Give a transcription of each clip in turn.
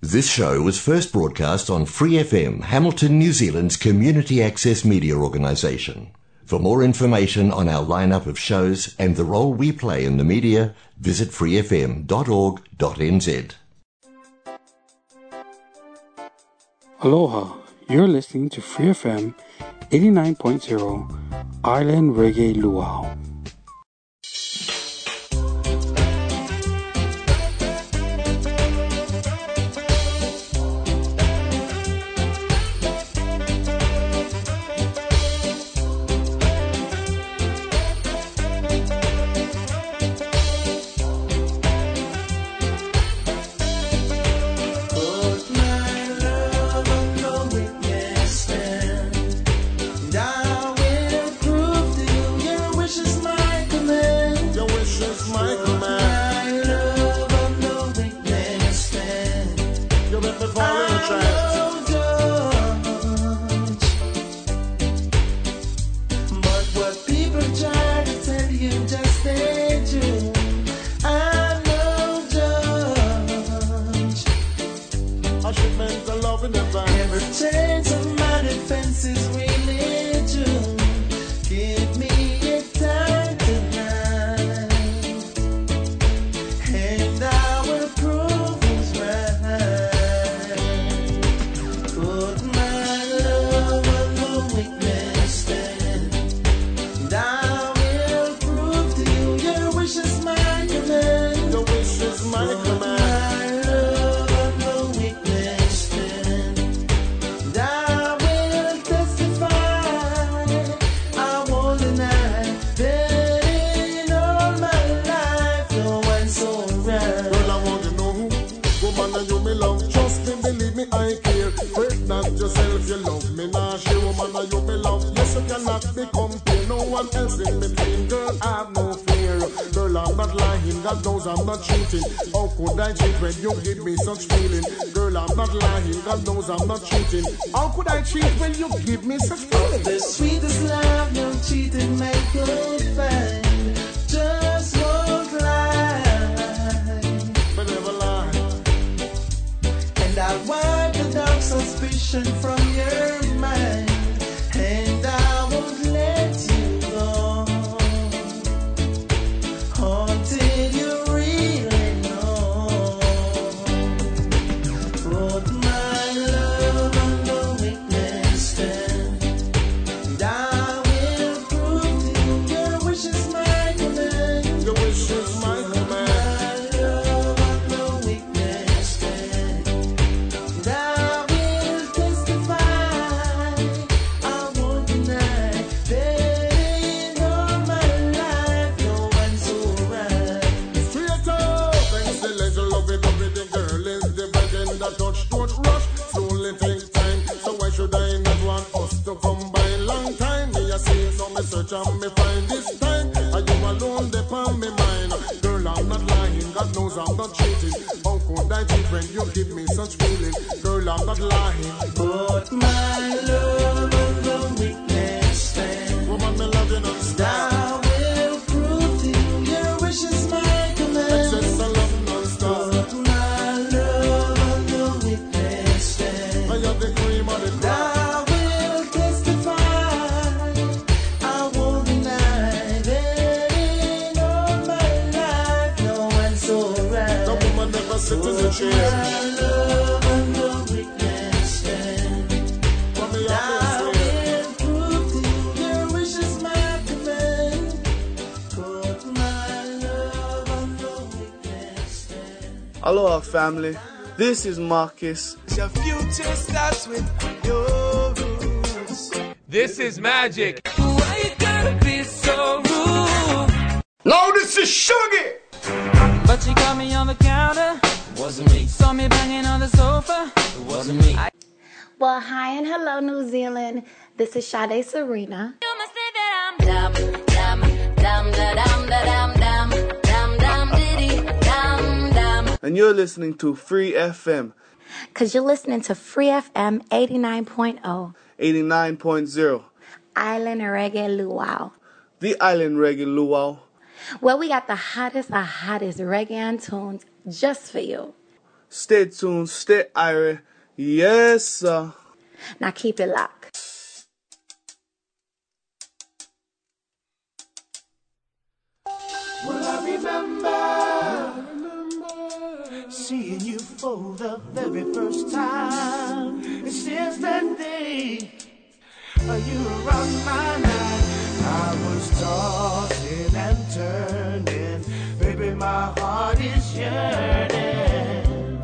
This show was first broadcast on Free FM, Hamilton, New Zealand's community access media organisation. For more information on our lineup of shows and the role we play in the media, visit freefm.org.nz. Aloha, you're listening to Free FM 89.0 Island Reggae Luau. Compared. No one else in between. Girl, I have no fear. Girl, I'm not lying. God knows I'm not cheating. How could I cheat when you give me such feeling? Girl, I'm not lying. God knows I'm not cheating. How could I cheat when you give me such feeling? The sweetest love, no cheating, make good find. Just won't lie. But never lie. And I wipe the dark suspicion from You give me such feeling? Girl, I'm not lying. Family, this is Marcus. Your future starts with your rules. This is magic. Why you gotta be so rude? Now this is Shaggy. But she caught me on the counter. Wasn't me. Saw me banging on the sofa. It wasn't me. Well, hi and hello, New Zealand. This is Sade Serena. You must say that I'm dumb, dumb, dumb, da dum, da dumb, dumb, And you're listening to Free FM Because you're listening to Free FM 89.0 89.0, Island Reggae Luau. the Island Reggae Luau. Well, we got the hottest of hottest reggae tunes just for you. Stay tuned, stay irie. Yes, sir. Now keep it locked. Seeing you for the very first time? Since that day, you on my mind. I was tossing and turning, baby, my heart is yearning,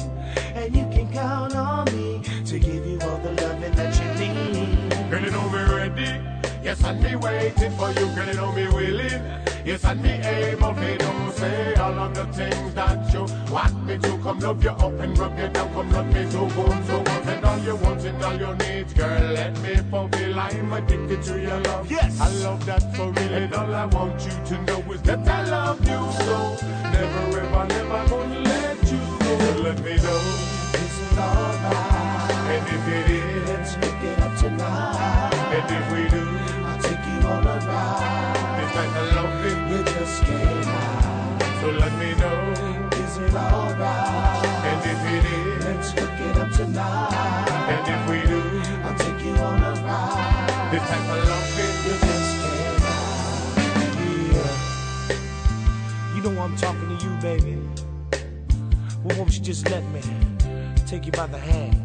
and you can count on me to give you all the loving that you need. Girl, you know me ready. Yes, and me waiting for you. Girl, you know me willing. Yes, and me able to do say all of the things that you want me to. Come love you up and rub you down. Come love me so good, so good. And all you want and all you need, girl, let me fulfill. I'm addicted to your love. Yes. I love that for real. And all I want you to know is that I love you so. Never ever, never gonna let you go. Let me know. Is it alright? And if it is, Let's hook it up tonight. and if we do, I'll take you on a ride. This type of loving. You just can't hide. So let me know. Is it alright? And if it is, Let's hook it up tonight. and if we do, I'll take you on a ride. this type of loving. You just can't hide. Yeah. You know I'm talking to you, baby. Well, won't you just let me take you by the hand,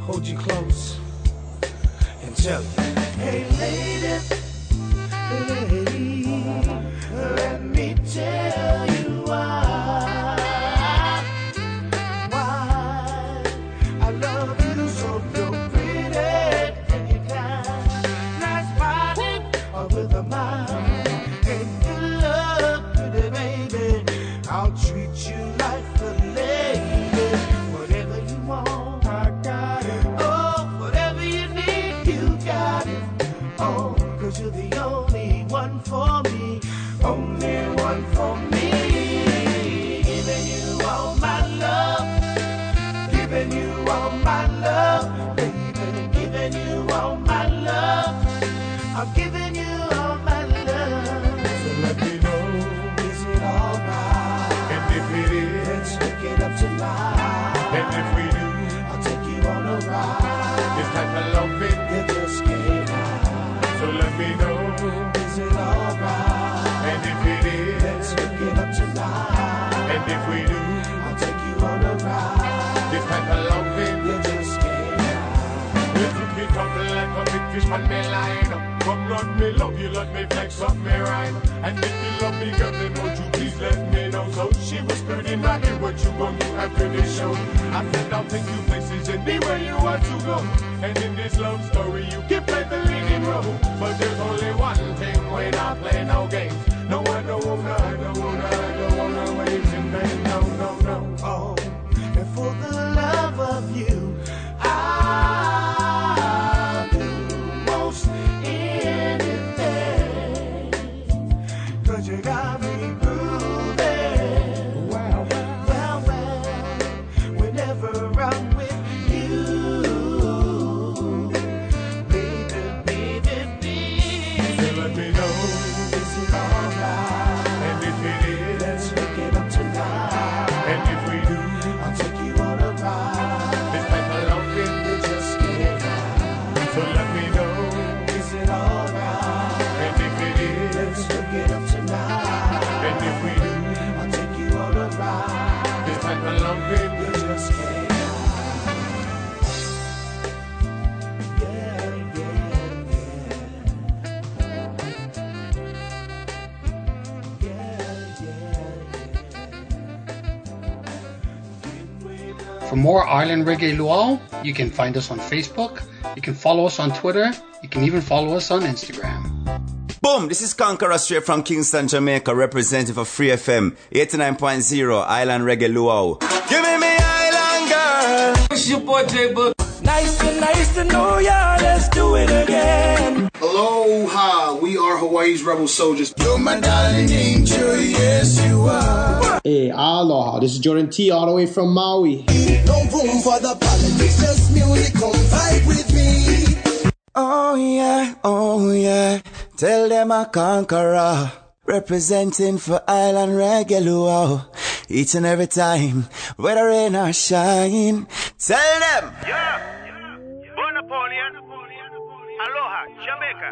hold you close, and tell you, Hey, lady, let me tell all my love. I'm giving you all my love. So let me know. Is it alright? And if it is, Let's hook it up tonight. and if we do, I'll take you on a ride. this type of loving. You just can't hide. So let me know. Big fish on me line. Come let me love you, let me flex up me rhyme. And if you love me, girl, then won't you please let me know. So she whispered in my ear, what you gonna do after this show? I said I'll take you places anywhere you want to go. And in this love story, you can play the leading role. But there's only one thing when I play no games. No, I don't wanna, I don't wanna, I don't wanna For more Island Reggae Luau, you can find us on Facebook, you can follow us on Twitter, you can even follow us on Instagram. Boom! This is Conqueror straight from Kingston, Jamaica, representative of Free FM 89.0 Island Reggae Luau. Give me me Island girl! It's your boy J Boog. Nice to nice to know ya. Let's do it again. Aloha, we are Hawaii's rebel soldiers. You're my darling angel, yes you are. Hey, aloha. This is Jordan T all the way from Maui. No room for the politics, just music. Come fight with me. Oh yeah, oh yeah. Tell them a conqueror. Representing for Island Reggae Luau. Each and every time, whether rain or shine. Tell them! Bon Napoleon. Aloha, Jamaica.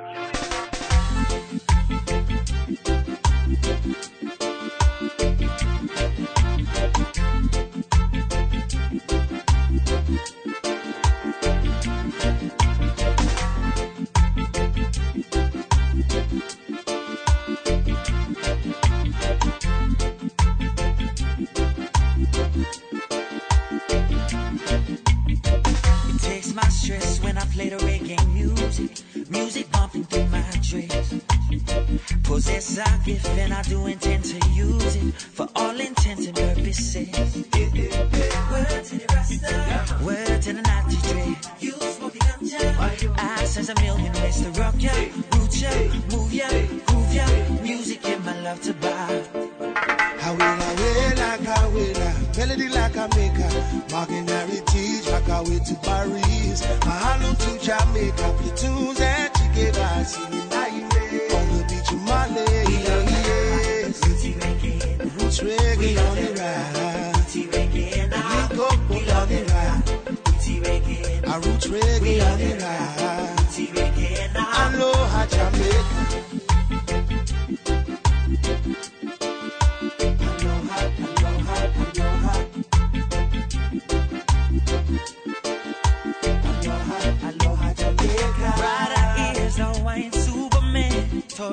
Music. Pumping through my dress. Possess a gift and I do intend to use it for all intents and purposes. Word to the Rasta. Word to the Natty Dread. You smoke the ganja. I sense a million ways to rock ya, root ya, move ya, groove ya. Music in my love to buy. Melody like I make her. Marking heritage, like I way to Paris. Mahalo to Jamaica, that you gave us. Singing night on the beach of Mali. Yes, roots reggae on the ride. Link up on the ride. A roots reggae on the ride. Aloha Jamaica.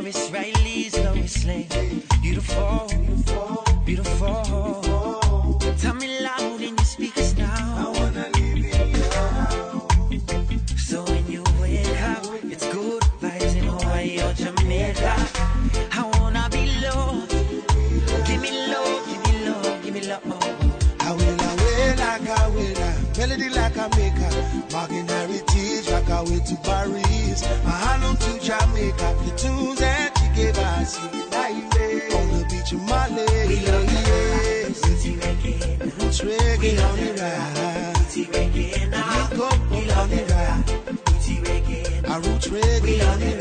Tarrus Riley's Lois Lane. Beautiful, beautiful, beautiful. Tell me loud in your speakers now. I wanna live in your house. So when you wake up, it's good vibes in Hawaii or Jamaica. I wanna be low. Give me low, give me low, give me low. I will, I will, like I will, melody like I make her. Marking heritage, like I way to Paris. Mahalo to Jamaica, the tunes that you gave us. Night on the beach of Mali. Yes, roots reggae on the ride. Link up on the ride. A roots reggae on the ride.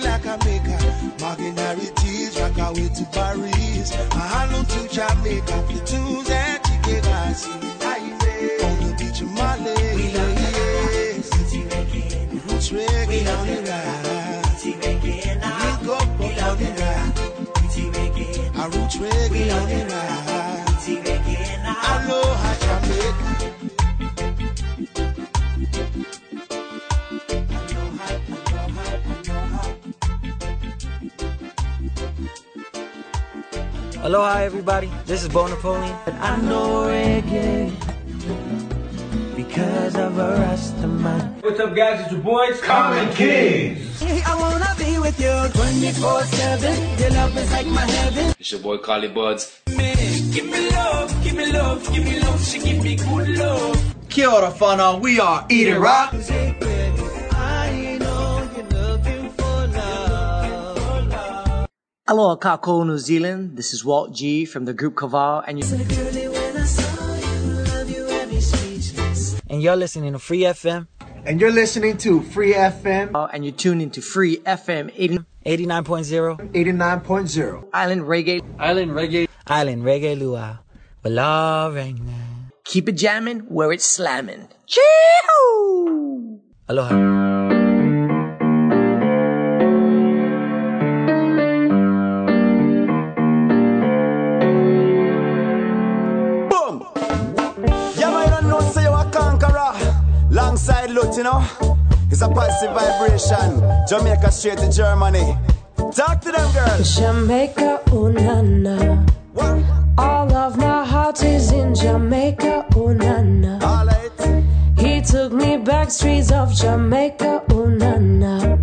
Uh, like I make her. Marking heritage, like I way to Paris. I Mahalo to Jamaica, the tunes gave us. Singing on the beach of Mali. Yes, roots reggae on the ride. Link up on the ride. A roots reggae on the ride. Aloha, everybody. This is Bo Napoleon. And I know reggae because of a Rasta man. What's up, guys? It's your boys, Common Kings. I wanna be with you 24 7. Your love is like my heaven. It's your boy Carly Buds. Give me love, give me love, give me love. She give me good love. Kia ora whanau, we are Eating Rock. Aloha Kako, New Zealand. This is Walt G from the group Kaval, and you Girlie, when I saw you, love you, had me speechless. and you're listening to Free FM. And you're listening to Free FM. Uh, and you're tuned into Free FM 80, 89.0 89.0. Island Reggae. Island Reggae. Island Reggae Luau. Beloved. Keep it jamming where it's slamming. Chee-hoo! Aloha. you know? It's a positive vibration. Jamaica straight to Germany. Talk to them, girls. Jamaica, oh na na. What? All of my heart is in Jamaica, oh na na. All right. He took me back streets of Jamaica, oh na na.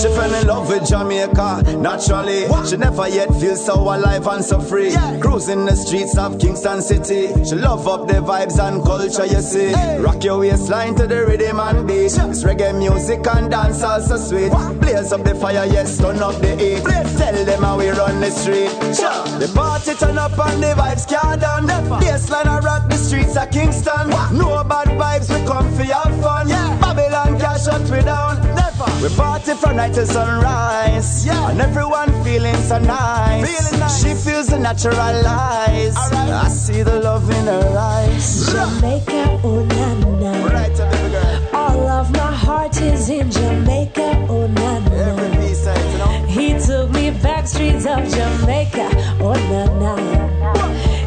She fell in love with Jamaica naturally. She never yet feels so alive and so free. Cruising the streets of Kingston City. She love up the vibes and culture, you see. Rock your waistline to the rhythm and beat. It's reggae music and dance also sweet. Blaze up the fire, yes, turn up the heat. Tell them how we run the street. The party turn up and the vibes can't night to sunrise. Yeah. And everyone feeling so nice. She feels the natural lies. I see the love in her eyes. Jamaica, oh na na. Right, baby girl. All of my heart is in Jamaica, oh na na. Every piece I you know. He took me back streets of Jamaica, oh na na.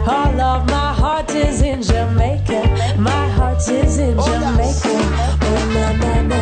All of my heart is in Jamaica, my heart is in oh, Jamaica, oh na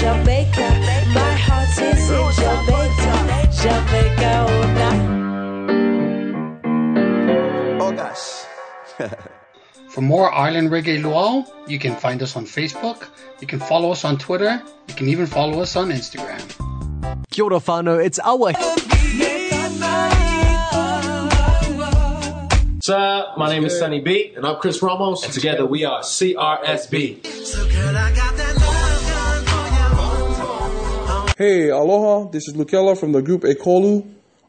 Jamaica, my heart is in Jamaica, Jamaica, oh na. Oh gosh. For more Island Reggae Luau, you can find us on Facebook, you can follow us on Twitter, you can even follow us on Instagram. Kia ora whānau, it's Awa. Sir, my name is Sunny B. And I'm Chris Ramos. And together we are CRSB. Hey, aloha. This is Lukela from the group Ekolu,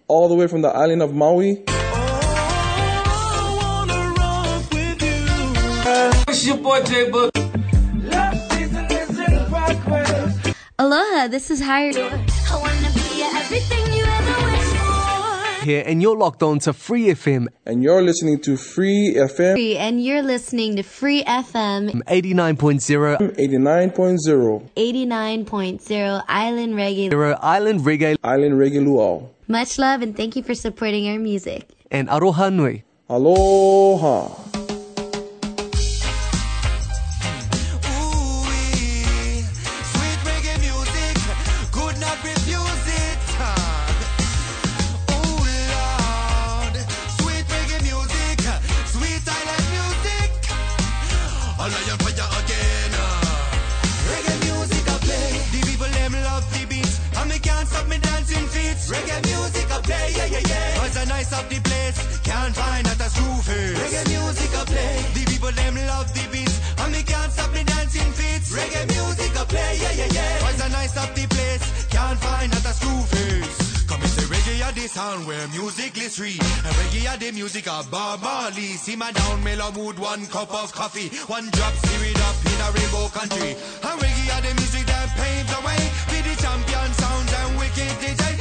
all the way from the island of Maui. It's your boy J Boog. Aloha, this is Hirie. I wanna be everything Here, and you're locked on to Free FM And you're listening to Free FM And you're listening to Free FM 89.0 89.0, 89.0 Island Reggae. Zero Island Reggae Island Reggae Luau. Much love and thank you for supporting our music. and Aroha Nui. Aloha. My down mellow mood, one cup of coffee, one drop, stir it up in a rainbow country. And reggae are the music that pave the way. Be the champion sounds and wicked DJ.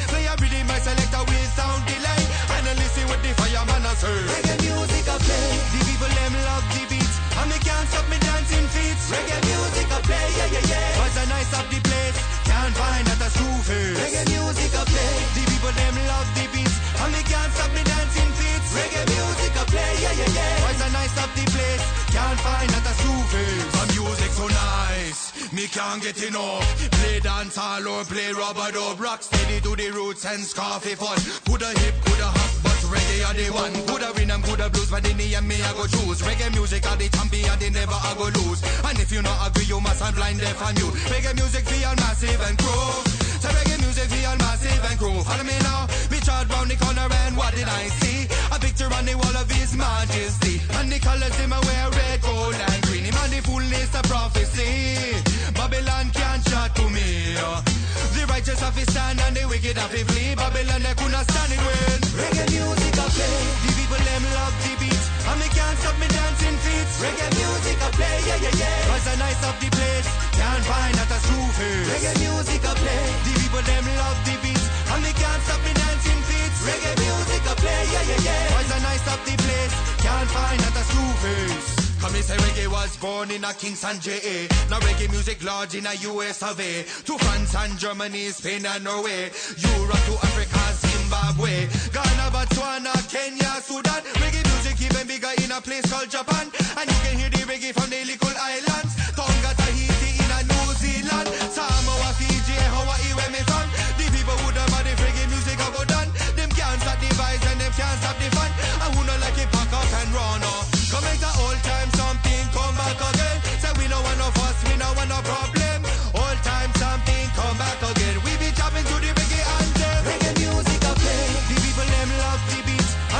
Can't get enough. Play dance all or play rubber dub. Rock steady to the roots and scarfy fun. Coulda hip, coulda hop, but reggae are the one. Coulda rhythm, coulda blues, but in the end me I go choose. Reggae music are the champion, they never I go lose. And if you not agree, you must have blind deaf and mute. Reggae music feel massive and groove. So reggae music feel massive and groove. Follow me now. Me trod round the corner and what did I see? A picture on the wall of His Majesty. And the colors my wear red, gold and green. Him and the fullness of prophecy. Babylon can't shut to me. The righteous have to stand and the wicked have to flee. Babylon they could not stand it when reggae music I play. The people them love the beat, and me can't stop me dancing feet. Reggae music I play, yeah yeah yeah. Cause the nice of the place can't find that a screw face. Reggae music I play. The people them love the beat, and me can't stop me dancing feet. Reggae music I play, yeah yeah yeah. Cause the nice of the place can't find that a screw face. Come me say reggae was born in a Kingston, JA. Now reggae music large in a US of A. To France and Germany, Spain and Norway. Europe to Africa, Zimbabwe. Ghana, Botswana, Kenya, Sudan. Reggae music even bigger in a place called Japan. And you can hear the reggae from the little islands. Tonga, Tahiti, in a New Zealand. Samoa, go done. Them can't stop the vibes and them can't stop the fun. And who not like it pack up and run off. Come make the old time something come back again. Say we no want no fuss, we no want no problem. Old time something come back again. We be chopping to the reggae. Reggae music play. The people love the.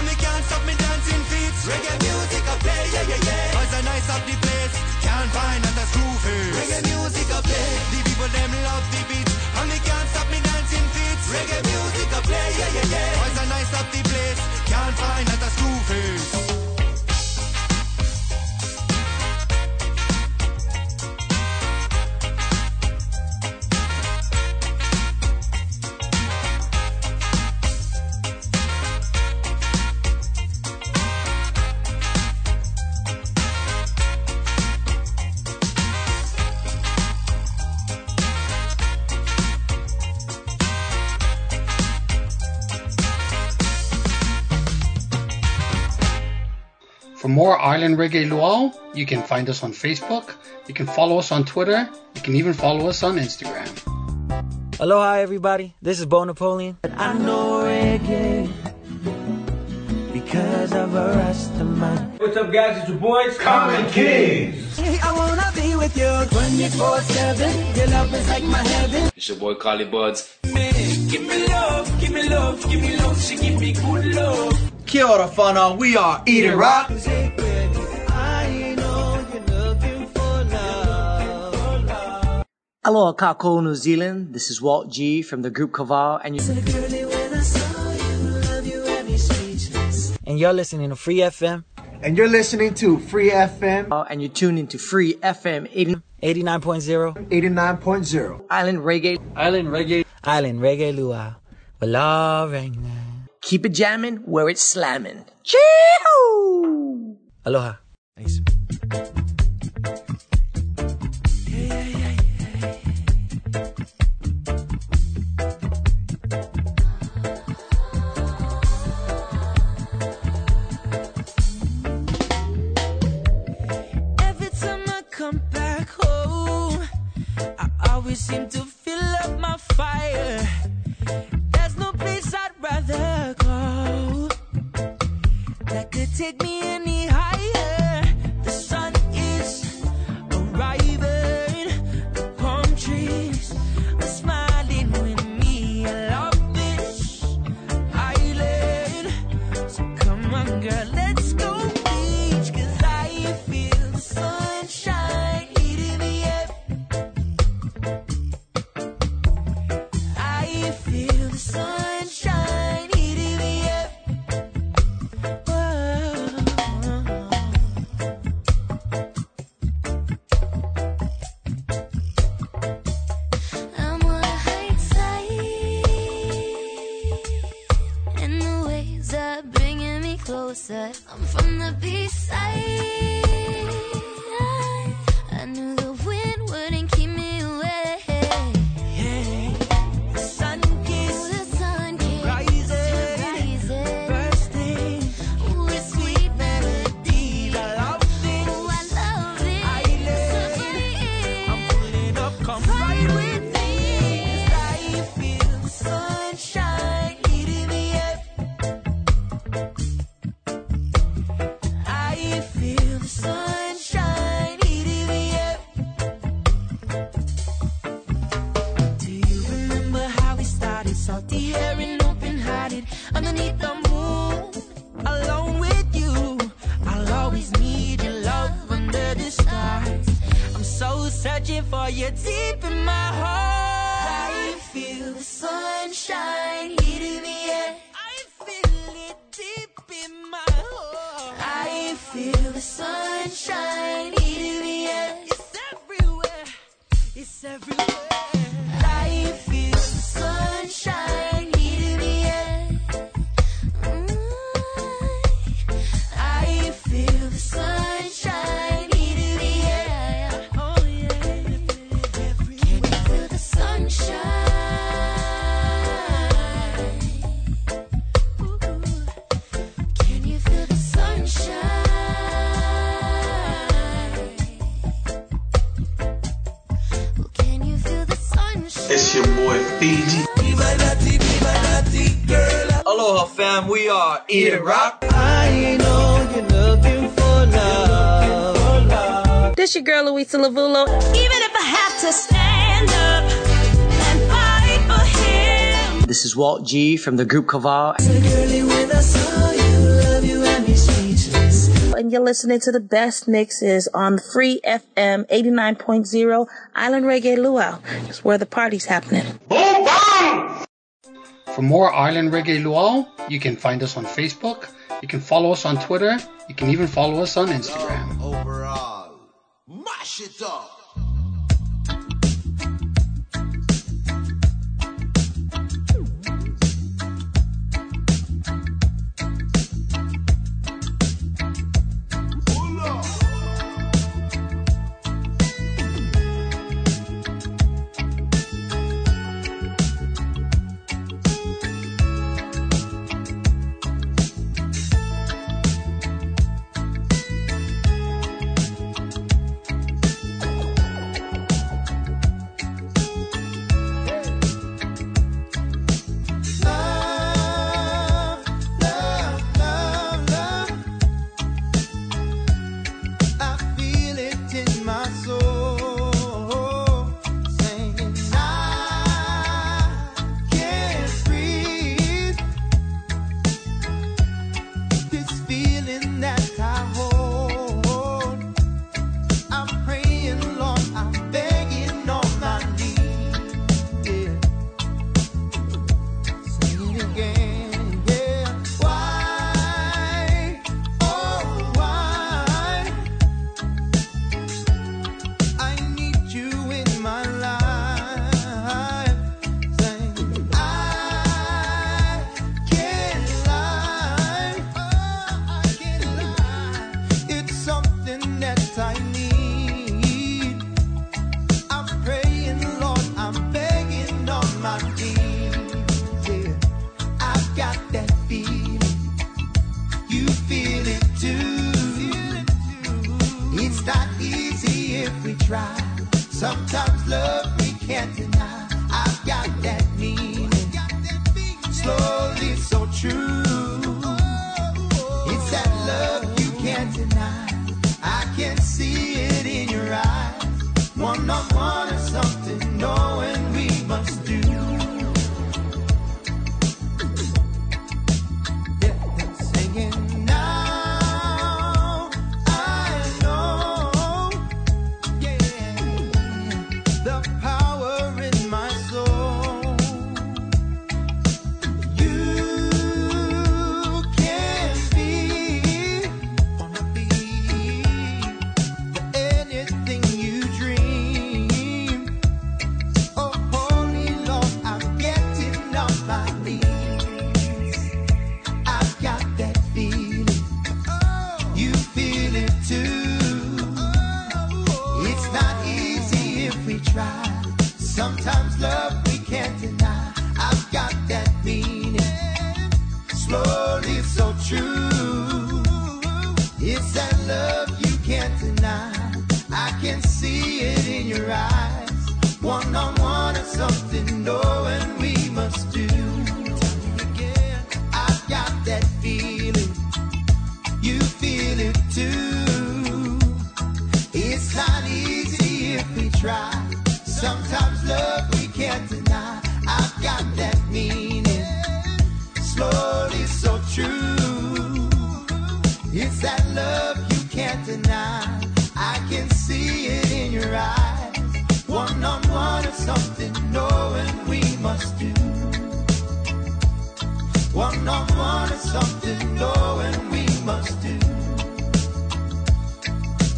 And can't stop me dancing feet. Reggae music I play, yeah yeah yeah. Nice the place. Can't find that a screw face. Reggae music play. The people them love the beats. And can't stop me dancing feet. Reggae yeah yeah yeah. Cause the nice of the place. Can't find that a screw face. For more Island Reggae Luau, you can find us on Facebook, you can follow us on Twitter, you can even follow us on Instagram. Aloha, everybody. This is Bo Napoleon. I know reggae because of a Rastaman. What's up, guys? It's your boys, Common Kings. I wanna be with you 24 7. Your love is like my heaven. It's your boy, Carly Buds. Give me love, give me love, give me love. She give me good love. Kia ora whanau, we are Eating Rock. Aloha, Kako, New Zealand. This is Walt G from the group Kaval, and you Girlie, when I saw you, love you had me speechless. and you're listening to Free FM. And you're listening to Free FM. Uh, and you're tuned into Free FM 80, 89.0 89.0. Island Reggae. Island Reggae. Island Reggae Luau. Wala Regna. Keep it jamming where it's slamming. Chee-hoo! Aloha. Thanks. eat a rock. I know you're looking for love. This your girl, Louisa Lavulo. Even if I have to stand up and fight for him. This is Walt G from the group Kavar. And you're listening to the best mixes on Free FM 89.0 Island Reggae Luau. It's where the party's happening. Boom, bang! For more Island Reggae Luau, you can find us on Facebook, you can follow us on Twitter, you can even follow us on Instagram. Overall, mash it up.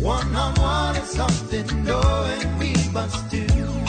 One on one is something knowing we must do.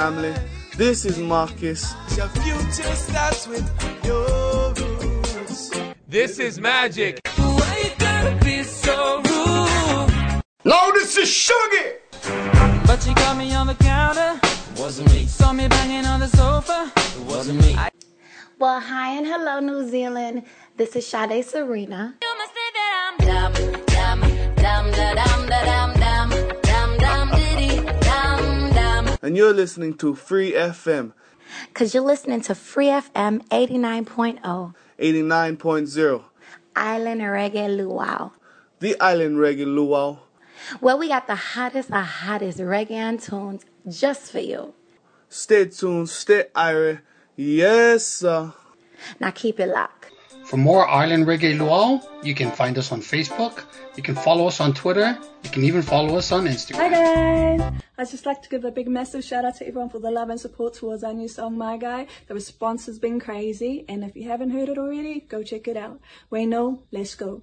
Family. This is Marcus. Your future starts with your roots. This is magic. Why gotta be so rude? No, this is Sugar. But you got me on the counter. Wasn't me. Saw me banging on the sofa. It wasn't me. Well, hi and hello, New Zealand. This is Sade Serena. And you're listening to Free FM Because you're listening to Free FM 89.0, 89.0, Island Reggae Luau. the Island Reggae Luau. Well, we got the hottest of hottest reggae tunes just for you. Stay tuned, stay irie. Yes, sir. Now keep it locked. For more Island Reggae Luau, you can find us on Facebook. You can follow us on Twitter. You can even follow us on Instagram. Hi guys! I'd just like to give a big massive shout out to everyone for the love and support towards our new song My Guy. The response has been crazy and if you haven't heard it already, go check it out. We know, let's go.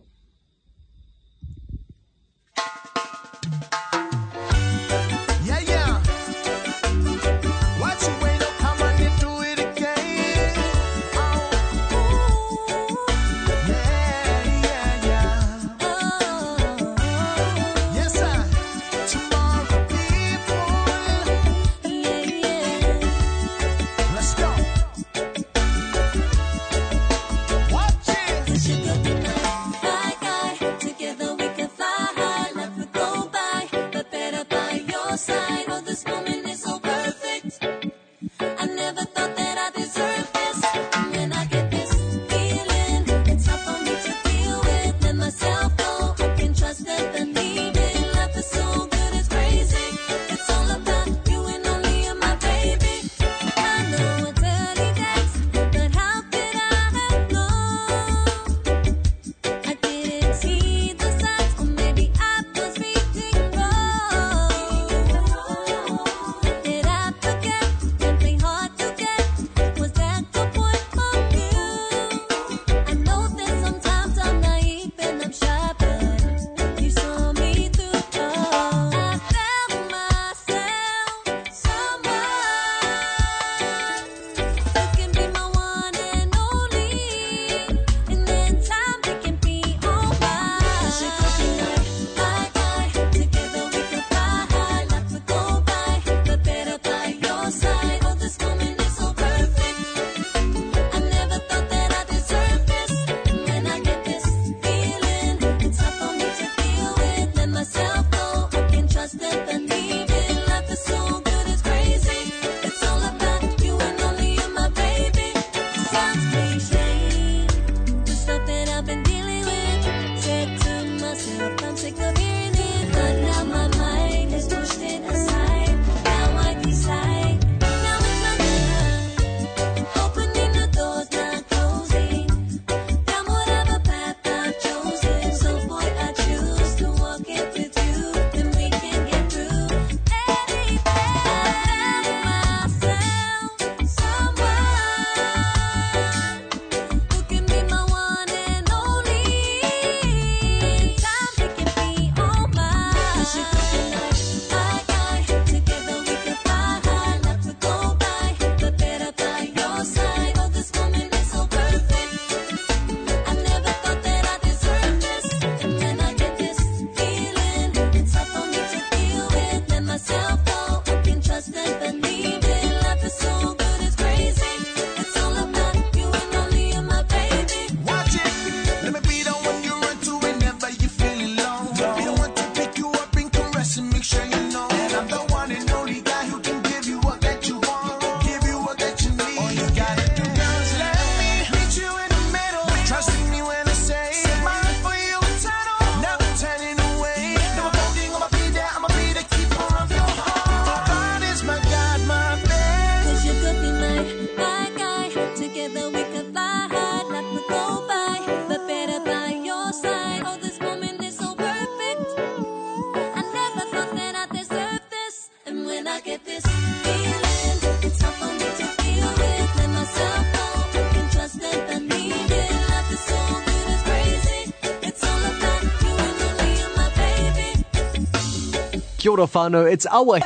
Kia ora whānau, it's Awa.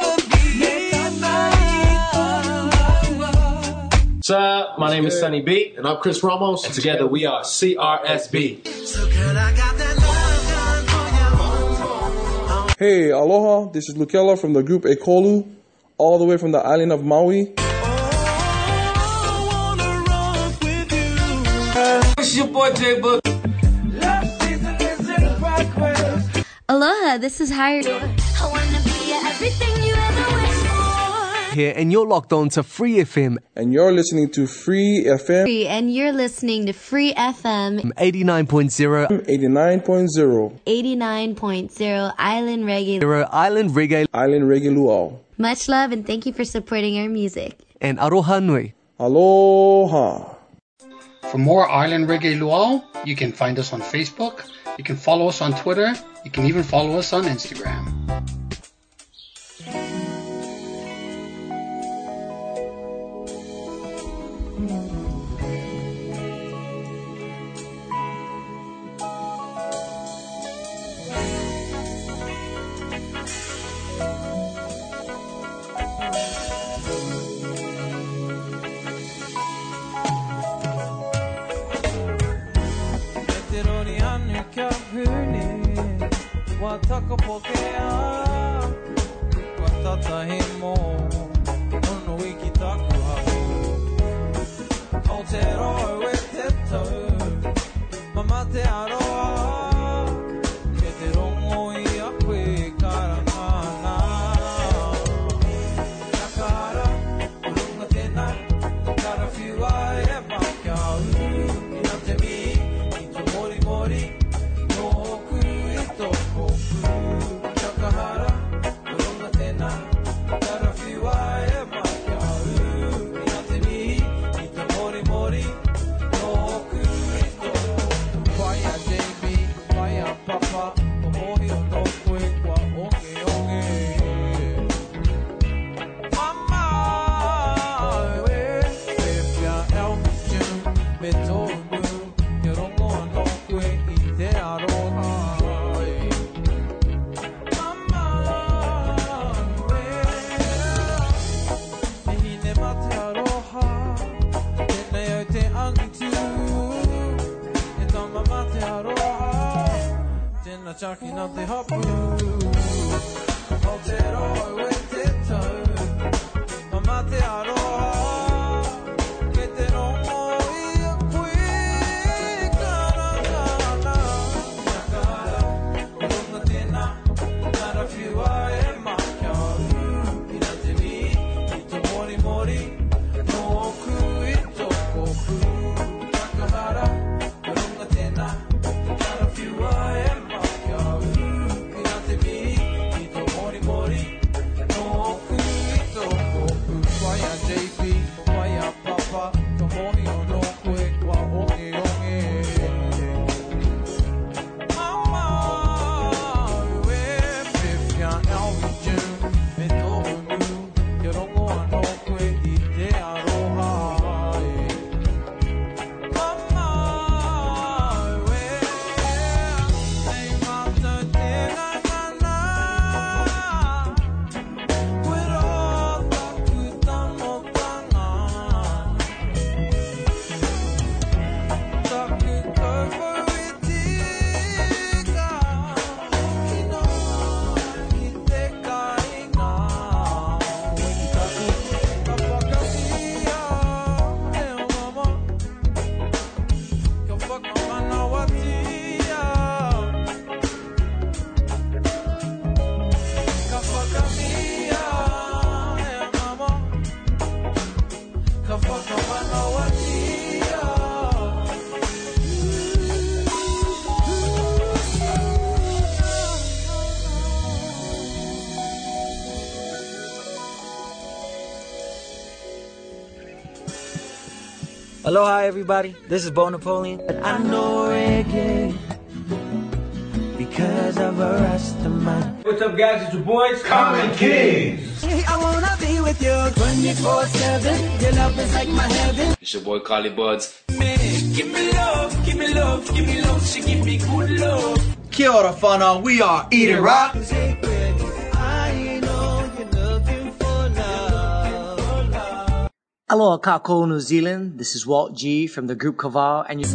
Sir, my name is Sunny B, and I'm Chris Ramos, and together we are CRSB. Hey, aloha. This is Lukela from the group Ekolu, all the way from the island of Maui. It's your boy J Boog. Aloha, this is Hirie. I wanna be everything you ever wished for. Here, and you're locked on to Free FM. And you're listening to Free FM And you're listening to Free FM 89.0 89.0 89.0 Island Reggae. Zero Island Reggae Island Reggae Luau. Much love and thank you for supporting our music. and Aroha Nui. Aloha. For more Island Reggae Luau, you can find us on Facebook, you can follow us on Twitter, you can even follow us on Instagram. Watakapokea watata himo nono Aloha, everybody. This is Bo Napoleon. But I know reggae because of a Rastaman. What's up, guys? It's your boys, Common Kings. I wanna be with you 24 7. Your love is like my heaven. It's your boy, Carly Buds. Give me love, give me love, give me love. She give me good love. Kia ora whānau, we are Eat It Rock. Aloha Kako, New Zealand. This is Walt G from the group Kaval, and you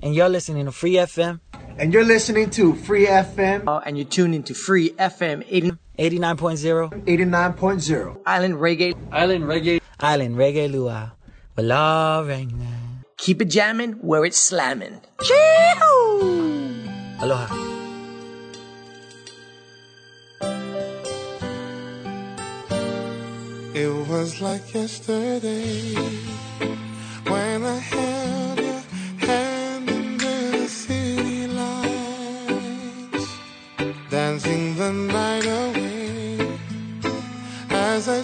and you're listening to Free FM. And you're listening to Free FM. Uh, and you're tuned into Free FM 80, 89.0. 89.0. Island Reggae. Island Reggae. Island Reggae Luau. Wala Regna. Keep it jamming where it's slamming. Chee-hoo! Aloha. It was like yesterday. When I held your hand under the city lights, dancing the night away as I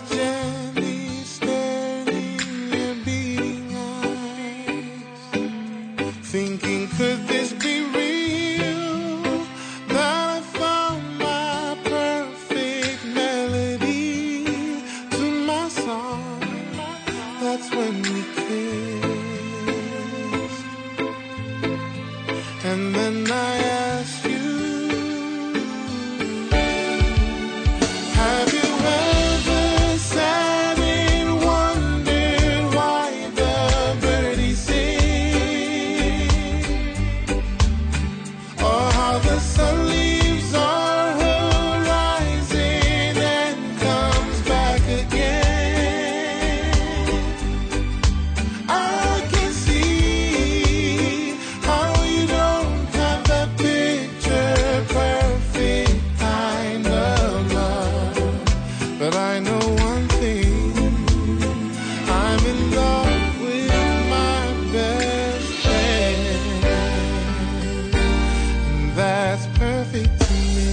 that's perfect to me.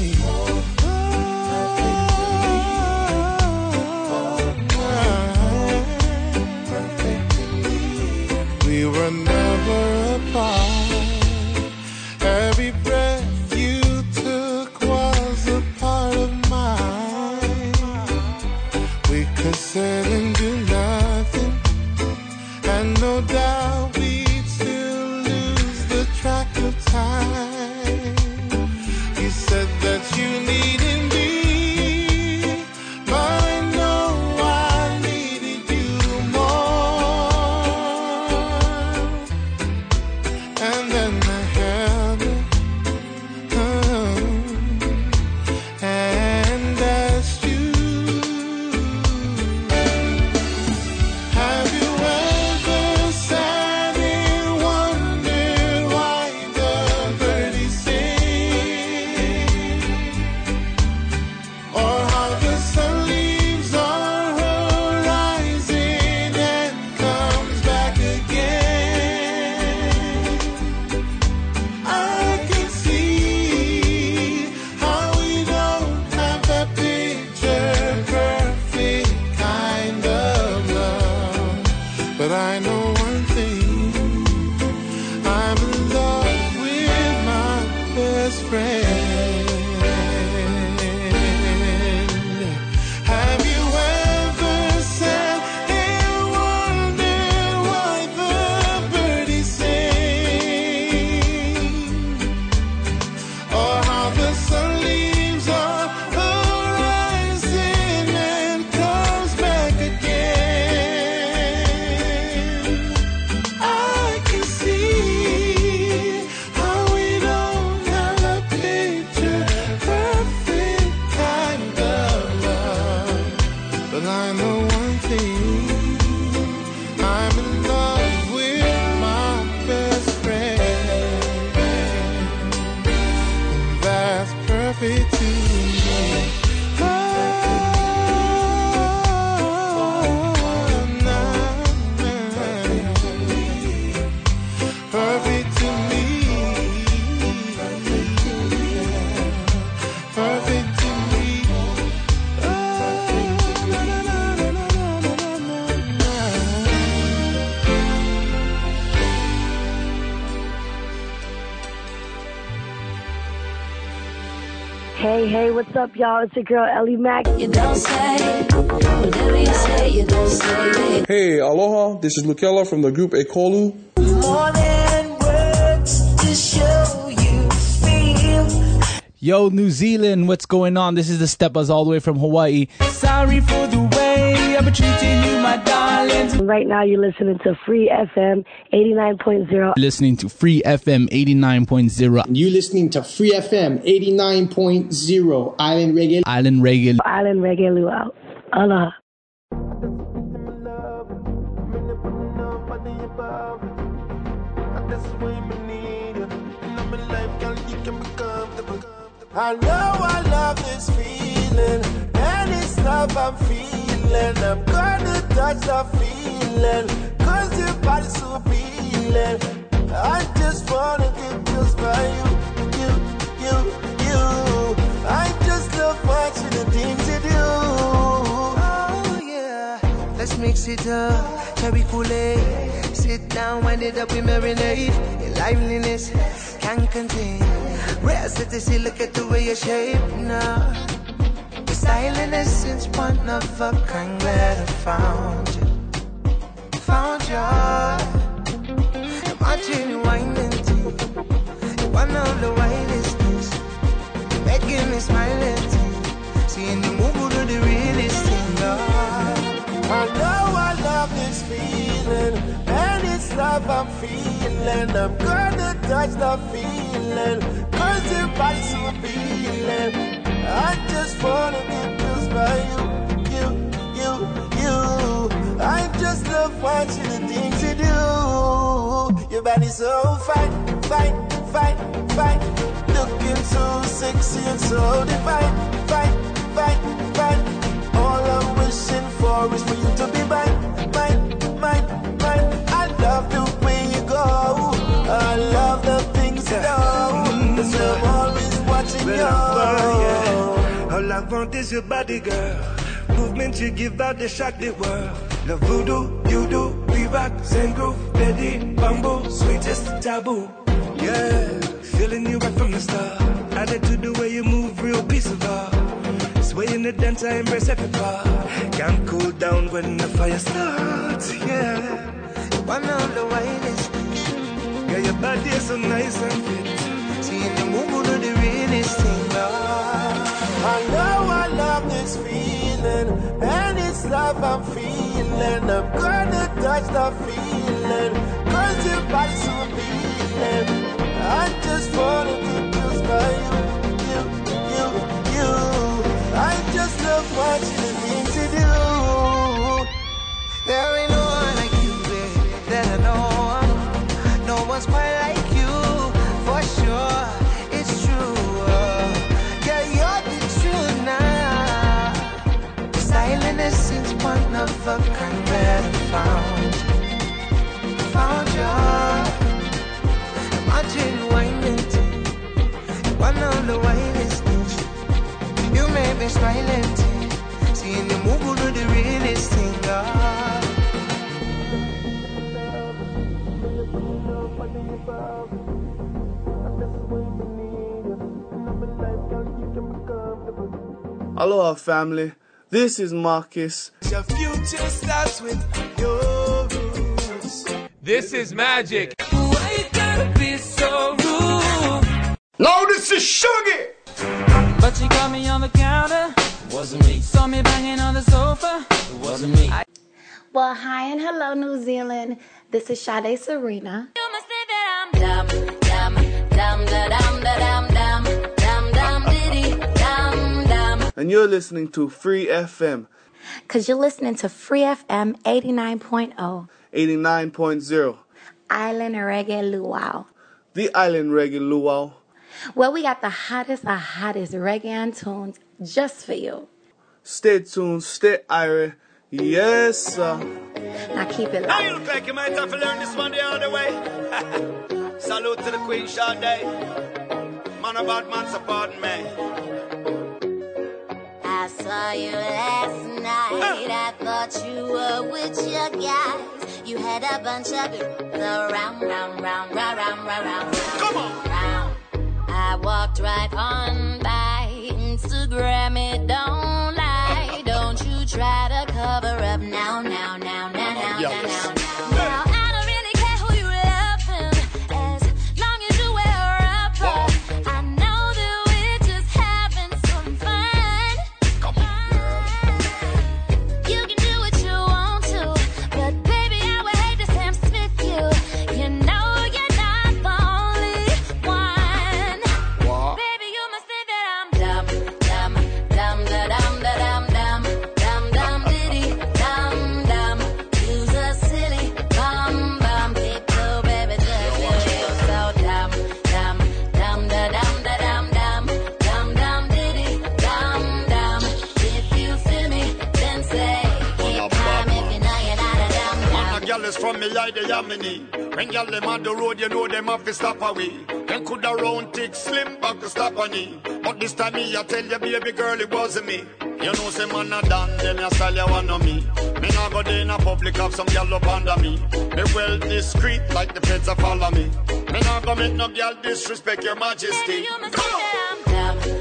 Up, y'all? It's your girl Ellie Mack. You don't say, Whatever you say, you don't say it. Hey, aloha. This is Lukela from the group Ekolu. More than words to show you feel. Yo, New Zealand, what's going on? This is the Steppers all the way from Hawaii. Sorry for the way I've been treating you, my darling. Right now, you're listening to Free FM 89.0. Listening to Free FM 89.0. You're listening to Free FM 89.0 Island Reggae. Island Reggae. Island Reggae Luau. Aloha. I know I love this feeling, and it's love I'm feeling. I'm gonna touch the feeling, cause your body's so appealing. I just wanna get just by you, you, you, you. I just love watching the things you do. Oh yeah, let's mix it up. Cherry Kool-Aid. Sit down, wind it up, we marinate. Your liveliness can't contain. Rare city, look at the way you shape now. Style essence, one of a kind. Glad I found you, found you. I'm watching you winding. You're one of the wildest things. Making me smile at you. Seeing you move to the realest thing, Lord. I know I love this feeling, and it's love I'm feeling. I'm gonna touch the feeling, cause your body's so appealing. I just wanna get just by you, you, you, you. I just love watching the things you do. Your body's so fine, fine, fine, fine. Looking so sexy and so divine, fine, fine, fine. All I'm wishing for is for you to be mine, mine, mine, mine. I love the way you go. I love the things you do. All I want is your body, girl. Movement you give out the shock the world. Love voodoo, you do, we rock, Zen groove, Betty, bamboo, sweetest taboo. Yeah, feeling you right from the start. To the way you move, real piece of art. Sway in the dance, I embrace every part. Can't cool down when the fire starts. Yeah, one of the wildest. Yeah, your body is so nice and fit. Seeing you I know I love this feeling, and it's love I'm feeling. I'm gonna touch the feeling, cause your body's so appealing. I just wanna get just by you, you, you, you. I just love watching the things you do. There ain't no one like you, babe, that I know. No one's quite One of the wildest things. You made me smile and tea. Seeing you move to the realest thing, God. Aloha, family. This is Marcus. Your future starts with your roots. This is magic. Why you gotta be so rude? No, this is Sugar. But you got me on the counter. Wasn't me. Saw me banging on the sofa. It wasn't me. Well, hi and hello, New Zealand. This is Sade Serena. And you're listening to Free FM Because you're listening to Free FM 89.0, 89.0, Island Reggae Luau. the Island Reggae Luau. Well, we got the hottest of hottest reggae tunes just for you. Stay tuned, stay irie. Yes, sir. Now keep it Now locked. you'll pack, you might have to learn this one the other way. Salute to the Queen Sade. Man about man, so pardon me. I saw you last night. I thought you were with your guys. You had a bunch of girls around, round, round, round, round, round, round. Come on. Round. I walked right on by Instagram. It don't lie. Don't you try to cover up now, now, now, now, now, now, now, now. The yamini. When y'all them on the road, you know them have to stop away. Then could a round thick slim back to stop on it. But this time me, I tell you, baby girl, it wasn't me. You know, say man a done, them ya style you want on me. Me nah go there in a public, have some girl up under me. Me well discreet, like the feds a follow me. Me nah go make no girl disrespect your majesty. Come on.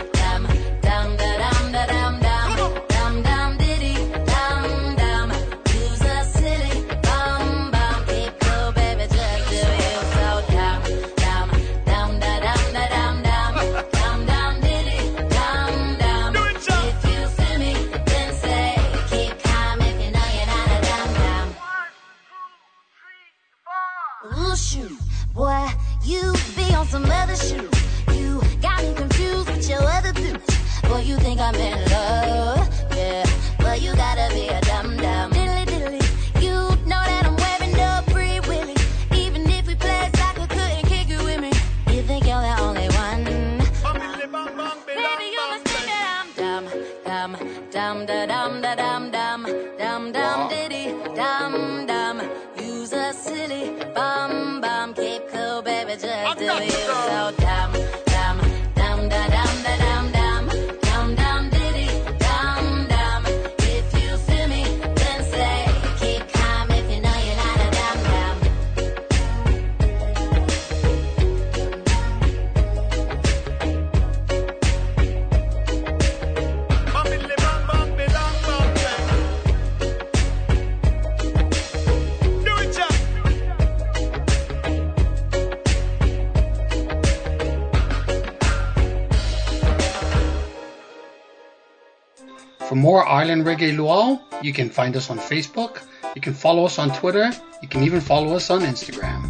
For more Island Reggae Luau, you can find us on Facebook, you can follow us on Twitter, you can even follow us on Instagram.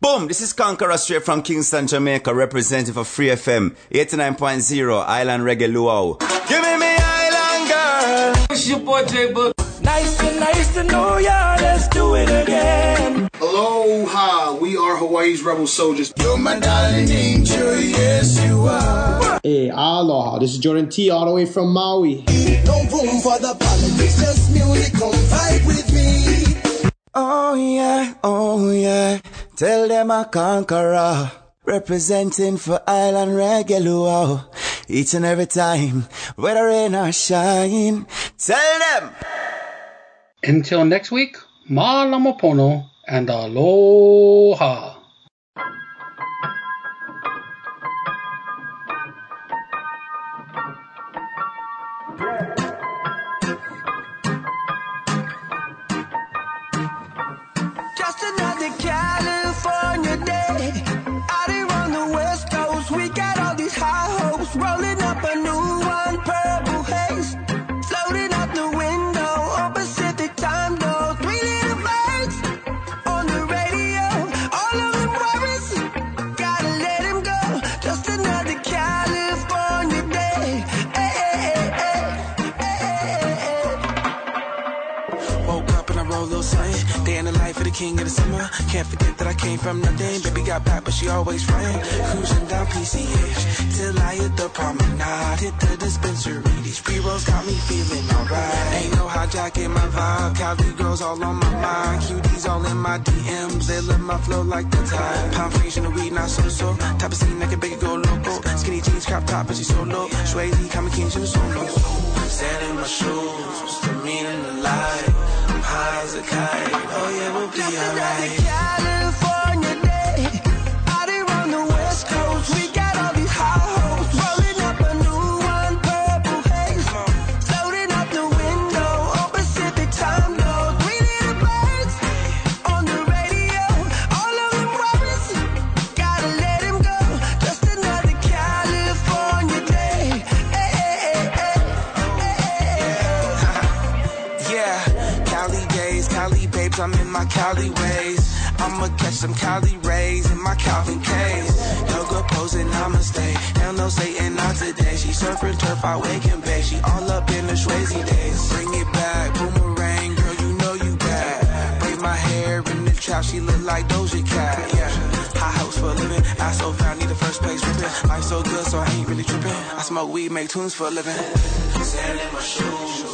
Boom! This is Conqueror straight from Kingston, Jamaica, representing for Free FM 89.0 Island Reggae Luau. Give me me Island girl! It's your boy J Boog. Nice to nice to know ya. Let's do it again. Aloha, we are Hawaii's rebel soldiers. You're my darling angel, aloha. This is Jordan T, all the way from Maui. No room for the politics, just music, come vibe with me. Oh yeah, oh yeah. Tell them I conqueror. Representing for Island Reggae Each and every time, whether rain or shine. Tell them! Until next week, Malamapono and aloha. Can't forget that I came from nothing. Baby got back, but she always fine. Cruising down PCH till I hit the promenade. Hit the dispensary. These pre rolls got me feeling alright. Ain't no hijacking my vibe. Cali girls all on my mind. Cuties all in my DMs. They love my flow like the tide. Pound fresh in the weed, not so so. Type of scene that can make it go loco. Skinny jeans, crop top, but she so low. Swayze, Kama King, she was so low. Sand in my shoes, the meaning of life? High as a kite. Oh yeah, we'll be alright. I'm in my Cali ways. I'ma catch some Cali rays in my Calvin K's. Yoga posing, namaste. Hell no, Satan, not today. She surfing turf, I wake and bake. She all up in the Swayze days. Bring it back, boomerang, girl, you know you bad. Braid my hair in the trap, she look like Doja Cat. Yeah, high house for a living. I so found, need the first place ripping. Life so good, so I ain't really tripping. I smoke weed, make tunes for a living. Sand in my shoes,